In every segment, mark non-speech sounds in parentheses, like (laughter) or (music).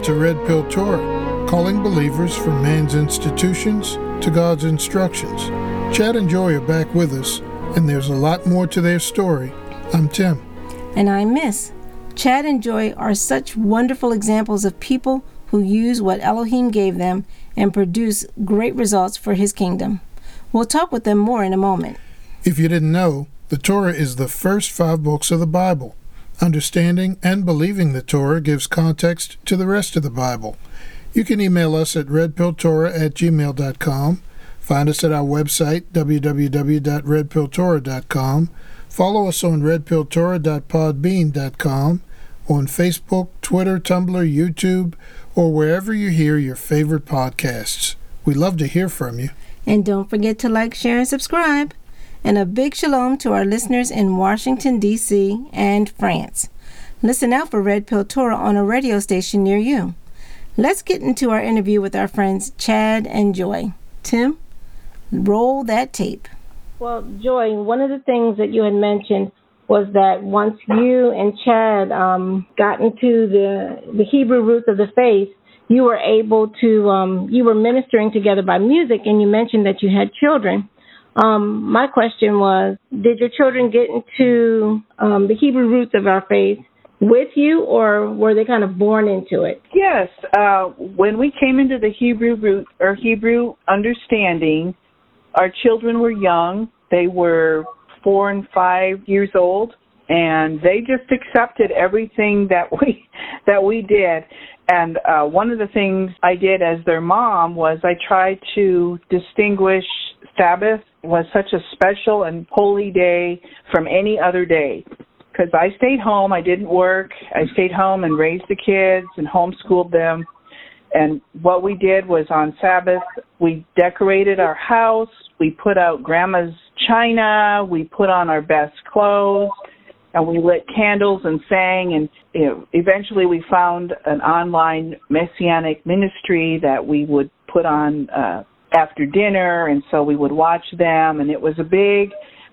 Welcome to Red Pill Torah, calling believers from man's institutions to God's instructions. Chad and Joy are back with us, and there's a lot more to their story. I'm Tim. And I'm Miss. Chad and Joy are such wonderful examples of people who use what Elohim gave them and produce great results for his kingdom. We'll talk with them more in a moment. If you didn't know, the Torah is the first five books of the Bible. Understanding and believing the Torah gives context to the rest of the Bible. You can email us at redpilltorah at gmail.com. Find us at our website, www.redpilltorah.com. Follow us on redpilltorah.podbean.com, on Facebook, Twitter, Tumblr, YouTube, or wherever you hear your favorite podcasts. We love to hear from you. And don't forget to like, share, and subscribe. And a big shalom to our listeners in Washington, D.C. and France. Listen out for Red Pill Torah on a radio station near you. Let's get into our interview with our friends Chad and Joy. Tim, roll that tape. Well, Joy, one of the things that you had mentioned was that once you and Chad um, got into the the Hebrew roots of the faith, you were able to um, you were ministering together by music, and you mentioned that you had children. Um, my question was, did your children get into um, the Hebrew roots of our faith with you, or were they kind of born into it? Yes. Uh, when we came into the Hebrew root or Hebrew understanding, our children were young. They were four and five years old, and they just accepted everything that we (laughs) that we did. And uh, one of the things I did as their mom was I tried to distinguish Sabbath was such a special and holy day from any other day. Because I stayed home, I didn't work, I stayed home and raised the kids and homeschooled them. And what we did was on Sabbath, we decorated our house, we put out grandma's china, we put on our best clothes, and we lit candles and sang. And you know, eventually we found an online messianic ministry that we would put on uh, after dinner, and so we would watch them, and it was a big,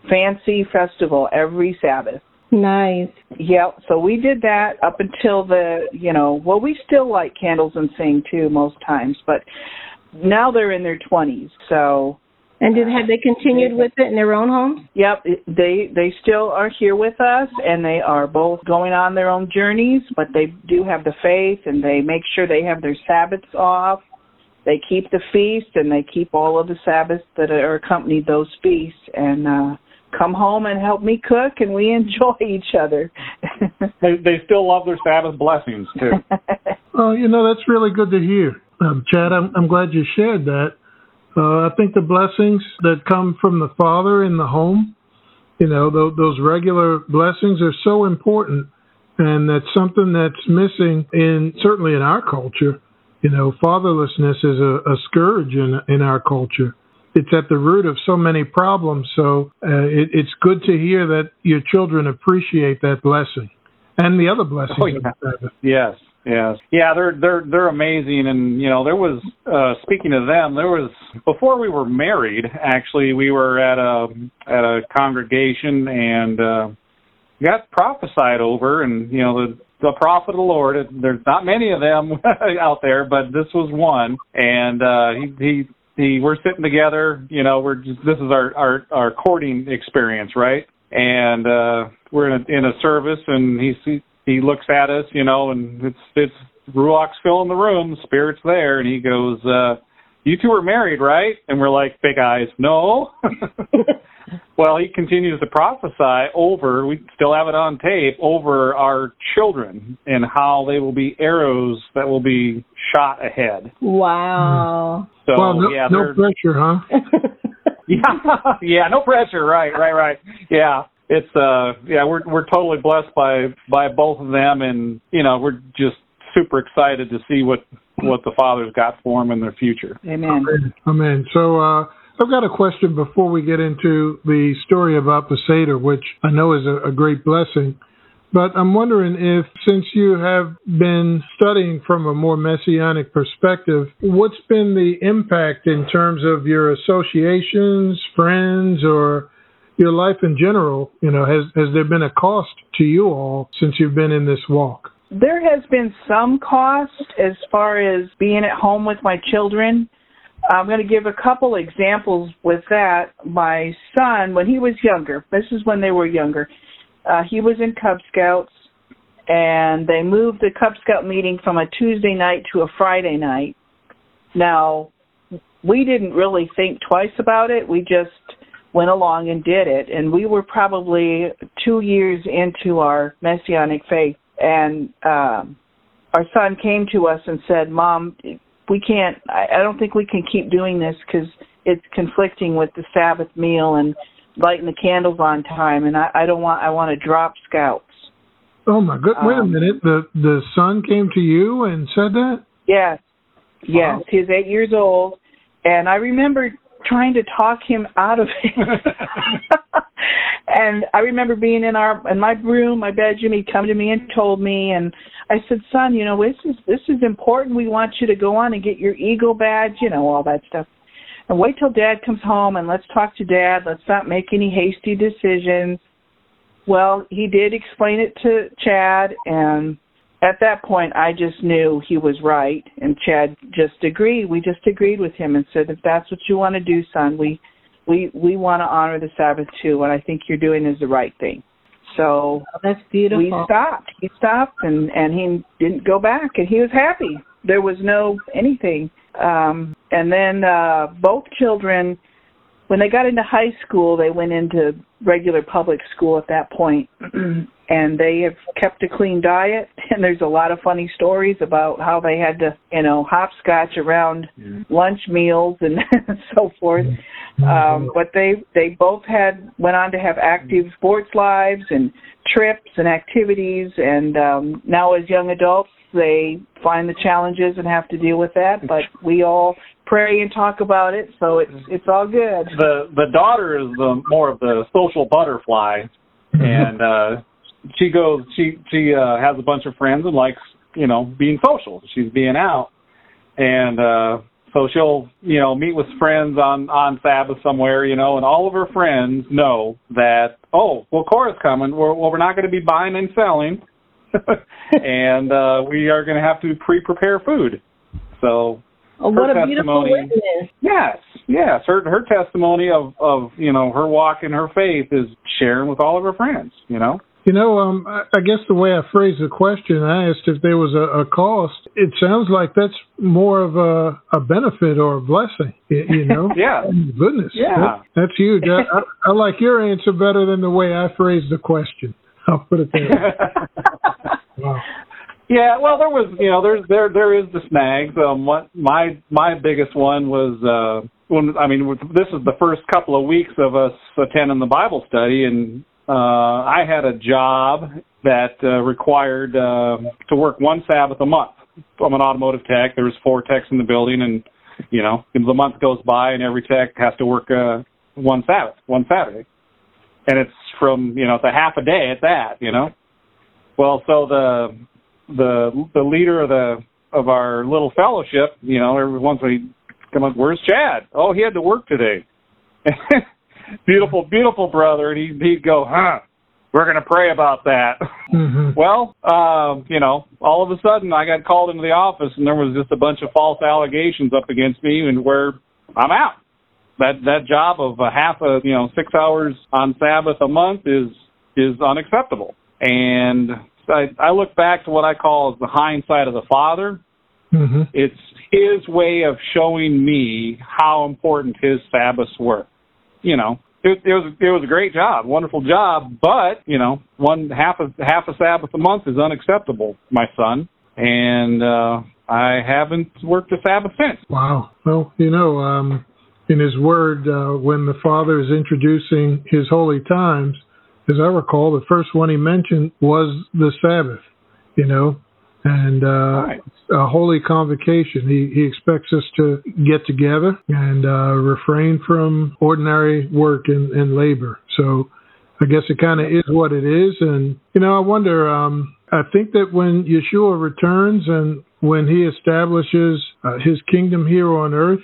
fancy festival every Sabbath. Nice. Yeah, so we did that up until the, you know, well, we still light candles and sing too most times, but now they're in their 20s, so. And did have they continued with it in their own homes? Yep, they they still are here with us, and they are both going on their own journeys. But they do have the faith, and they make sure they have their Sabbaths off, they keep the feast and they keep all of the Sabbaths that are accompanied those feasts and uh come home and help me cook and we (laughs) enjoy each other. (laughs) they they still love their Sabbath blessings too. well, (laughs) you know that's really good to hear, um, Chad. I'm I'm glad you shared that. Uh, I think the blessings that come from the Father in the home, you know, th- those regular blessings are so important, and that's something that's missing in certainly in our culture. You know, fatherlessness is a, a scourge in in our culture. It's at the root of so many problems. So uh, it, it's good to hear that your children appreciate that blessing and the other blessings. Oh, yeah. Yes, yes, yeah. They're they're they're amazing, and you know, there was uh, speaking of them, there was before we were married. Actually, we were at a at a congregation and. uh got prophesied over and you know the the prophet of the Lord. There's not many of them (laughs) out there, but this was one. And uh, he, he, he, we're sitting together. You know, we're just, this is our our our courting experience, right? And uh, we're in a, in a service, and he he, looks at us, you know, and it's it's Ruach's filling the room, the spirit's there, and he goes, uh, "You two are married, right?" And we're like, big eyes, no. (laughs) (laughs) well, he continues to prophesy over, we still have it on tape, over our children and how they will be arrows that will be shot ahead. Wow. So, well, no, yeah, no pressure, huh? yeah, (laughs) (laughs) yeah, no pressure. Right, right, right. Yeah, it's uh, yeah, we're we're totally blessed by by both of them, and you know, we're just super excited to see what what the father's got for them in their future. Amen. Amen. Amen. So, uh, I've got a question before we get into the story about the Seder, which I know is a, a great blessing. But I'm wondering if, since you have been studying from a more messianic perspective, what's been the impact in terms of your associations, friends, or your life in general? You know, has has there been a cost to you all since you've been in this walk? There has been some cost as far as being at home with my children. I'm going to give a couple examples with that. My son, when he was younger, this is when they were younger, uh, he was in Cub Scouts, and they moved the Cub Scout meeting from a Tuesday night to a Friday night. Now, we didn't really think twice about it. We just went along and did it. And we were probably two years into our Messianic faith. And um, our son came to us and said, Mom, we can't, I, I don't think we can keep doing this because it's conflicting with the Sabbath meal and lighting the candles on time. And I, I don't want, I want to drop scouts. Oh my good. Wait a um, minute. The the son came to you and said that. Yes, yes. Wow. He's eight years old, and I remember trying to talk him out of it. (laughs) and I remember being in our in my room, my bedroom. He'd come to me and told me, and I said, "Son, you know this is this is important. We want you to go on and get your Eagle badge, you know all that stuff." And wait till Dad comes home and let's talk to Dad. Let's not make any hasty decisions. Well, he did explain it to Chad, and at that point I just knew he was right and Chad just agreed. We just agreed with him and said if that's what you want to do, son, we we we want to honor the Sabbath too. What I think you're doing is the right thing. So oh, that's beautiful. We stopped. He stopped and and he didn't go back and he was happy. There was no anything. Um and then uh both children when they got into high school, they went into regular public school at that (clears throat) and they have kept a clean diet (laughs) and there's a lot of funny stories about how they had to you know hopscotch around yeah. lunch meals and (laughs) so forth. Um but they they both had went on to have active sports lives and trips and activities. And um now as young adults they find the challenges and have to deal with that. But (laughs) we all pray and talk about it so it's it's all good. The the daughter is the more of the social butterfly. And uh she goes she she uh has a bunch of friends and likes you know being social she's being out and uh so she'll you know meet with friends on on sabbath somewhere you know and all of her friends know that oh well cora's coming we're, well we're not going to be buying and selling (laughs) and uh we are going to have to pre prepare food so Oh, what a beautiful witness. Yes, yes. Her her testimony of of you know her walk in her faith is sharing with all of her friends. You know. You know, um, I guess the way I phrased the question, I asked if there was a, a cost. It sounds like that's more of a, a benefit or a blessing. You, know? (laughs) yeah. Goodness. Yeah. That, that's huge. I, I, I like your answer better than the way I phrased the question. I'll put it there. (laughs) wow. Yeah, well, there was, you know, there's there there is the snags. Um, what my my biggest one was uh when I mean this is the first couple of weeks of us attending the Bible study, and uh, I had a job that uh, required uh, to work one Sabbath a month. I'm an automotive tech. There's four techs in the building, and you know the month goes by, and every tech has to work uh, one Sabbath, one Saturday, and it's from you know it's a half a day at that, you know. Well, so the the the leader of the of our little fellowship, you know, every once we come up, where's Chad? Oh, he had to work today. (laughs) beautiful, beautiful brother, and he'd, he'd go, huh, we're going to pray about that. Mm-hmm. (laughs) well, um, you know, all of a sudden I got called into the office and there was just a bunch of false allegations up against me and where I'm out. That that job of a half a you know six hours on Sabbath a month is is unacceptable. And I, I look back to what I call the hindsight of the father. Mm-hmm. It's his way of showing me how important his Sabbaths were you know, it, it was it was a great job, wonderful job, but you know, one half a half a Sabbath a month is unacceptable, my son, and uh, I haven't worked a Sabbath since. Wow. Well, you know, um, in His Word, uh, when the Father is introducing His holy times, as I recall, the first one He mentioned was the Sabbath. You know, and uh, right. a holy convocation. He, he expects us to get together and uh, refrain from ordinary work and, and labor. So I guess it kind of is what it is. And, you know, I wonder, um, I think that when Yeshua returns and when he establishes uh, his kingdom here on earth,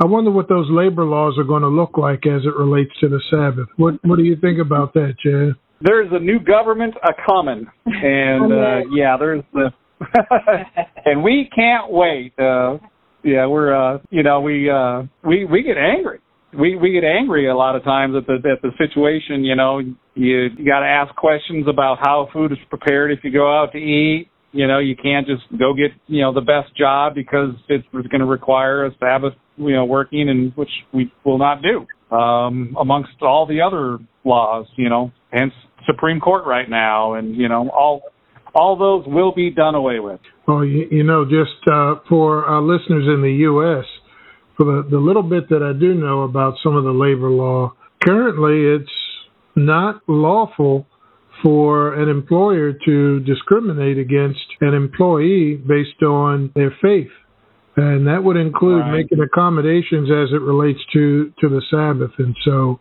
I wonder what those labor laws are going to look like as it relates to the Sabbath. What What do you think about that, Chad? there's a new government a coming, and uh, yeah, there's the (laughs) (laughs) and we can't wait. Uh, yeah, we're uh, you know we uh, we we get angry. We we get angry a lot of times at the at the situation. You know, you you got to ask questions about how food is prepared if you go out to eat. You know, you can't just go get you know the best job because it's, going to require us to have us you know working, and which we will not do um, amongst all the other laws. You know, hence Supreme Court right now, and you know all all those will be done away with. Well, you, you know, just uh, for our listeners in the U.S., for the, the little bit that I do know about some of the labor law, currently it's not lawful for an employer to discriminate against an employee based on their faith. And that would include right. making accommodations as it relates to, to the Sabbath. And so,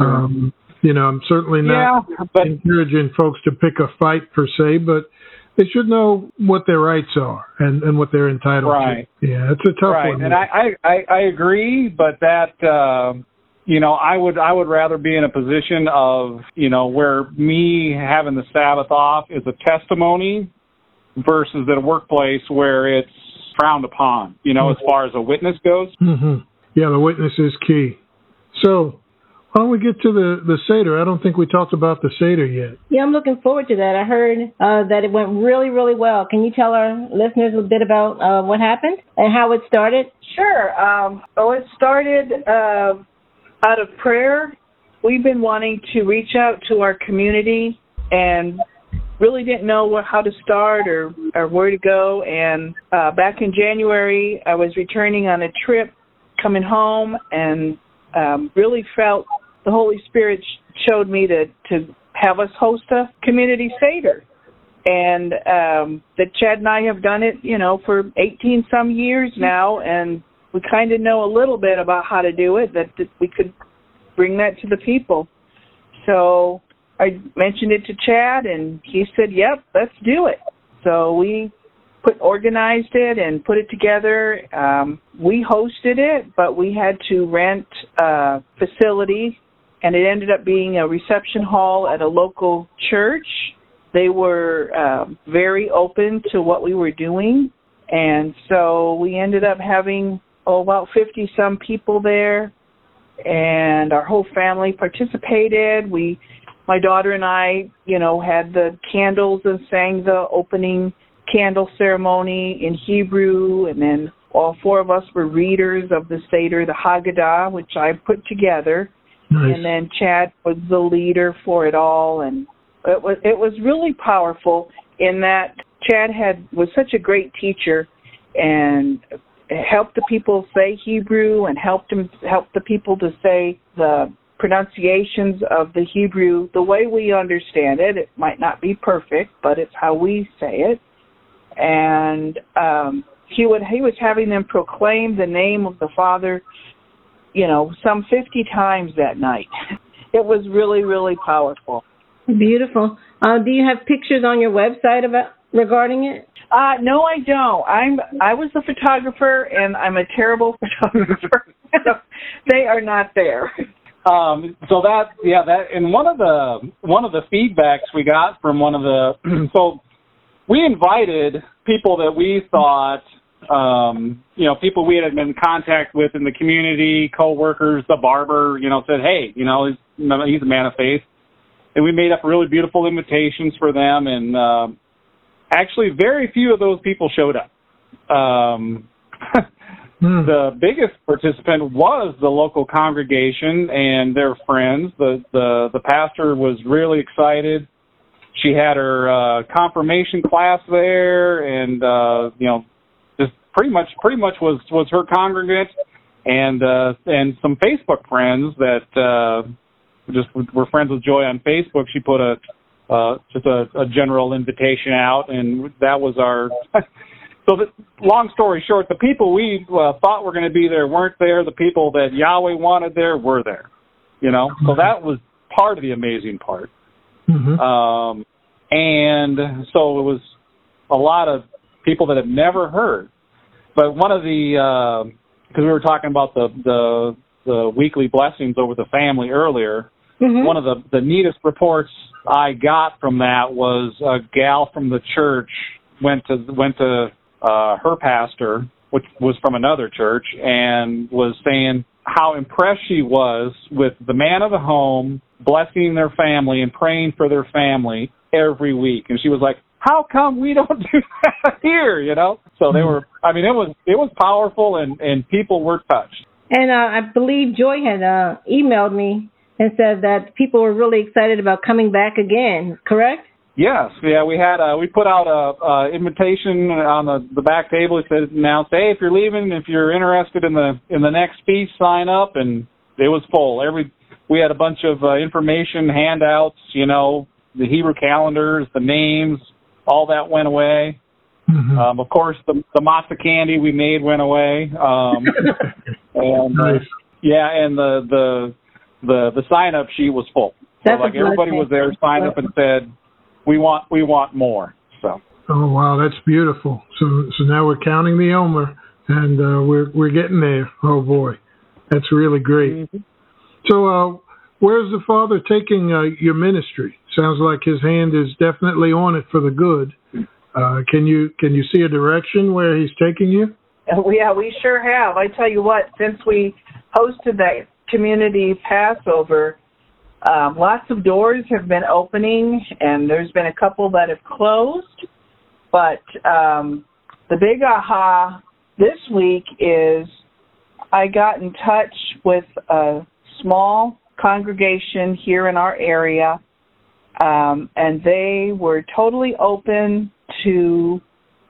um, you know, I'm certainly not yeah, but, encouraging folks to pick a fight per se, but they should know what their rights are and, and what they're entitled right. to. Yeah, it's a tough right. one. And I, I, I agree, but that uh, you know, I would I would rather be in a position of, you know, where me having the Sabbath off is a testimony versus at a workplace where it's frowned upon, you know, mm-hmm. as far as a witness goes. Mm-hmm. Yeah, the witness is key. So why don't we get to the the Seder? I don't think we talked about the Seder yet. Yeah, I'm looking forward to that. I heard uh, that it went really, really well. Can you tell our listeners a bit about uh, what happened and how it started? Sure. Um, well, it started uh, out of prayer. We've been wanting to reach out to our community and really didn't know what, how to start or, or where to go. And uh, back in January, I was returning on a trip, coming home, and um, really felt the Holy Spirit showed me to to have us host a community seder, and um, that Chad and I have done it, you know, for 18 some years now, and we kind of know a little bit about how to do it. That, that we could bring that to the people. So I mentioned it to Chad, and he said, "Yep, let's do it." So we put organized it and put it together. Um, we hosted it, but we had to rent a facility and it ended up being a reception hall at a local church. They were uh, very open to what we were doing, and so we ended up having oh, about 50 some people there, and our whole family participated. We, my daughter and I, you know, had the candles and sang the opening candle ceremony in Hebrew, and then all four of us were readers of the Seder, the Haggadah, which I put together Nice. And then Chad was the leader for it all, and it was it was really powerful in that Chad had was such a great teacher, and helped the people say Hebrew and helped him help the people to say the pronunciations of the Hebrew the way we understand it. It might not be perfect, but it's how we say it. And um, he would he was having them proclaim the name of the Father you know, some 50 times that night. (laughs) It was really, really powerful. Beautiful. Uh, do you have pictures on your website about regarding it? Uh, no, I don't. I'm I was a photographer and I'm a terrible (laughs) photographer. (laughs) they are not there. Um, so that yeah that and one of the one of the feedbacks we got from one of the (clears throat) so we invited people that we thought um, you know, people we had been in contact with in the community, co-workers, the barber, you know, said, hey, you know, he's, he's a man of faith. And we made up really beautiful invitations for them. And uh, actually, very few of those people showed up. Um, (laughs) hmm. The biggest participant was the local congregation and their friends. The the the pastor was really excited. She had her uh, confirmation class there, and uh, you know pretty much pretty much was was her congregant and uh and some Facebook friends that uh just were friends with Joy on Facebook. She put a uh just a, a general invitation out and that was our (laughs) so the long story short the people we uh, thought were going to be there weren't there the people that Yahweh wanted there were there you know so that was part of the amazing part mm-hmm. um and so it was a lot of people that had never heard but one of the because uh, we were talking about the the the weekly blessings over the family earlier, mm-hmm. one of the the neatest reports I got from that was a gal from the church went to went to uh, her pastor, which was from another church, and was saying how impressed she was with the man of the home blessing their family and praying for their family every week. And she was like, how come we don't (laughs) do that here? You know? So they were, I mean, it was, it was powerful and, and people were touched. And uh, I believe Joy had uh, emailed me and said that people were really excited about coming back again, correct? Yes, yeah, we had uh we put out a, a invitation on the the back table. It said now say if you're leaving, if you're interested in the in the next piece, sign up, and it was full. Every we had a bunch of uh, information handouts, you know, the Hebrew calendars, the names, all that went away. Mm-hmm. Um, of course, the the matzah candy we made went away. Um, (laughs) and nice. yeah, and the the the the sign up sheet was full. So like everybody was there, signed up and said we want we want more. So. Oh wow, that's beautiful. So so now we're counting the Omer, and uh, we're we're getting there. Oh boy, that's really great. Mm-hmm. So uh, where's the Father taking uh, your ministry? Sounds like His hand is definitely on it for the good. Uh, can you can you see a direction where He's taking you? (laughs) Yeah, we sure have. I tell you what, since we hosted that community Passover, um, lots of doors have been opening, and there's been a couple that have closed. But um, the big aha this week is I got in touch with a small congregation here in our area, um, and they were totally open to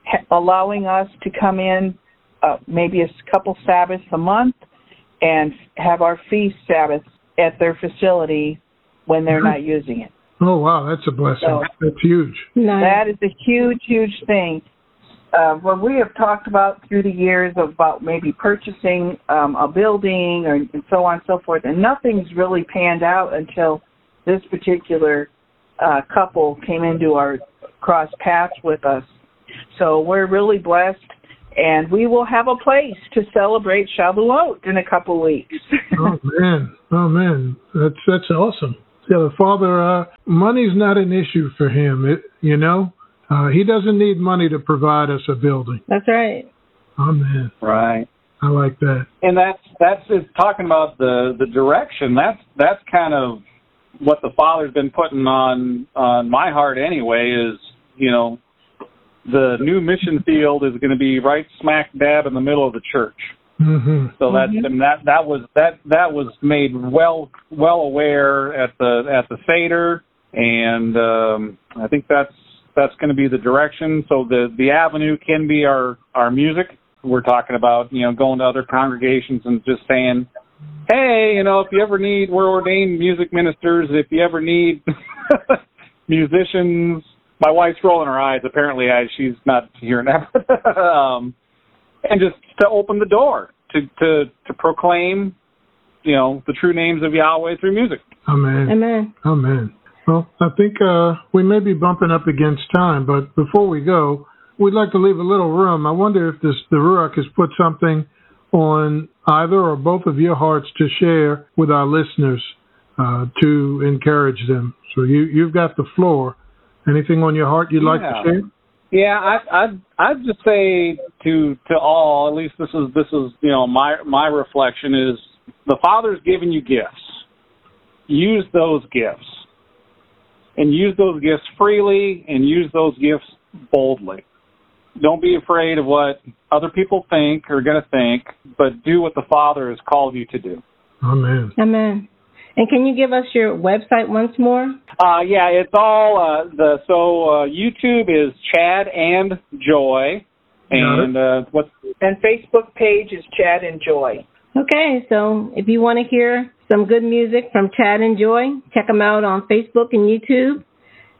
ha- allowing us to come in uh, maybe a couple Sabbaths a month and have our feast Sabbaths at their facility when they're not using it. Oh wow, that's a blessing. So, that's huge. Nice. That is a huge, huge thing. Uh, when we have talked about through the years about maybe purchasing um, a building or, and so on and so forth, and nothing's really panned out until this particular uh, couple came into our cross paths with us. So we're really blessed and we will have a place to celebrate Shavuot in a couple weeks. (laughs) oh man, oh man, that's that's awesome. Yeah, the father, uh, money's not an issue for him. It, you know, uh, he doesn't need money to provide us a building. That's right. Amen. Right. I like that. And that's that's it's talking about the the direction. That's that's kind of what the father's been putting on on my heart anyway. Is you know the new mission field is going to be right smack dab in the middle of the church. Mm-hmm. So that mm-hmm. and that that was that that was made well well aware at the at the Seder, and um, I think that's that's going to be the direction. So the the avenue can be our our music. We're talking about you know going to other congregations and just saying, hey, you know, if you ever need, we're ordained music ministers. If you ever need (laughs) musicians, my wife's rolling her eyes. Apparently, I, she's not hearing (laughs) that. um, and just to open the door to to to proclaim, you know, the true names of Yahweh through music. Amen. Amen. Amen. Well, I think uh, we may be bumping up against time, but before we go, we'd like to leave a little room. I wonder if this the Ruach has put something on either or both of your hearts to share with our listeners uh, to encourage them. So you you've got the floor. Anything on your heart you'd yeah. like to share? Yeah, I I I'd just say to to all, at least this is this is you know my my reflection is the Father's given you gifts. Use those gifts, and use those gifts freely, and use those gifts boldly. Don't be afraid of what other people think or going to think, but do what the Father has called you to do. Amen. Amen. And can you give us your website once more? Uh, yeah, it's all uh, the so uh, YouTube is Chad and Joy, and uh, what and Facebook page is Chad and Joy. Okay, so if you want to hear some good music from Chad and Joy, check them out on Facebook and YouTube,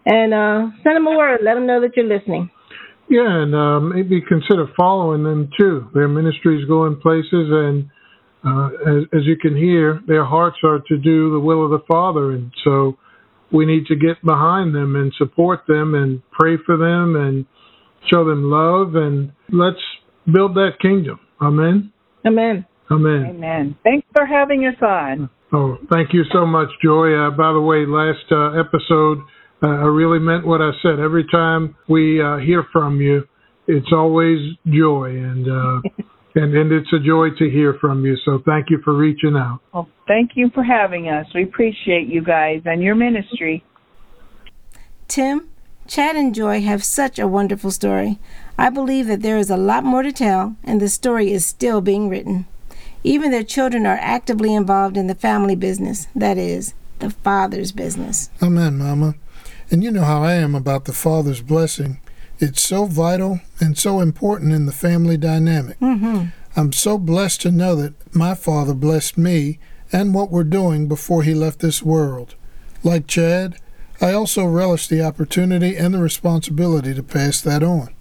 and uh, send them a word. Let them know that you're listening. Yeah, and uh, maybe consider following them too. Their ministries go in places and uh, as, as you can hear, their hearts are to do the will of the Father, and so we need to get behind them and support them and pray for them and show them love and let's build that kingdom. Amen. Amen. Amen. Amen. Thanks for having us on. Oh, thank you so much, Joy. Uh, by the way, last uh, episode, uh, I really meant what I said. Every time we uh, hear from you, it's always joy, and uh, and and it's a joy to hear from you. So thank you for reaching out. Well, thank you for having us. We appreciate you guys and your ministry. Tim, Chad and Joy have such a wonderful story. I believe that there is a lot more to tell, and the story is still being written. Even their children are actively involved in the family business, that is, the father's business. Amen, Mama. And you know how I am about the father's blessing. It's so vital and so important in the family dynamic. Mm-hmm. I'm so blessed to know that my father blessed me and what we're doing before he left this world. Like Chad, I also relish the opportunity and the responsibility to pass that on.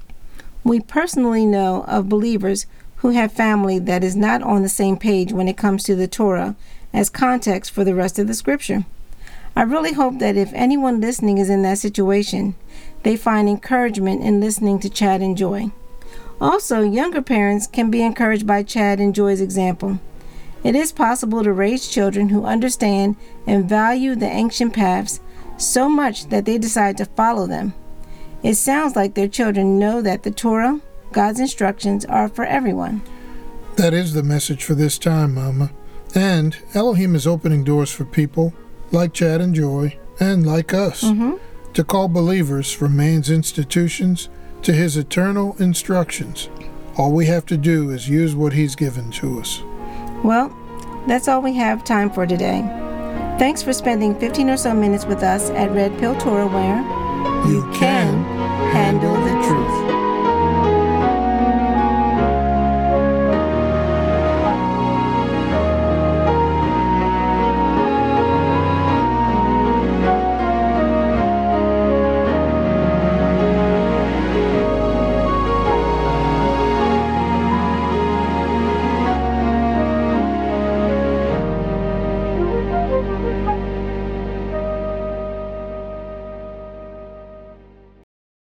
We personally know of believers who have family that is not on the same page when it comes to the Torah as context for the rest of the scripture. I really hope that if anyone listening is in that situation, they find encouragement in listening to Chad and Joy. Also, younger parents can be encouraged by Chad and Joy's example. It is possible to raise children who understand and value the ancient paths so much that they decide to follow them. It sounds like their children know that the Torah, God's instructions, are for everyone. That is the message for this time, Mama. And Elohim is opening doors for people like Chad and Joy, and like us, Mm-hmm. to call believers from man's institutions to his eternal instructions. All we have to do is use what he's given to us. Well, that's all we have time for today. Thanks for spending 15 or so minutes with us at Red Pill Torah, where You can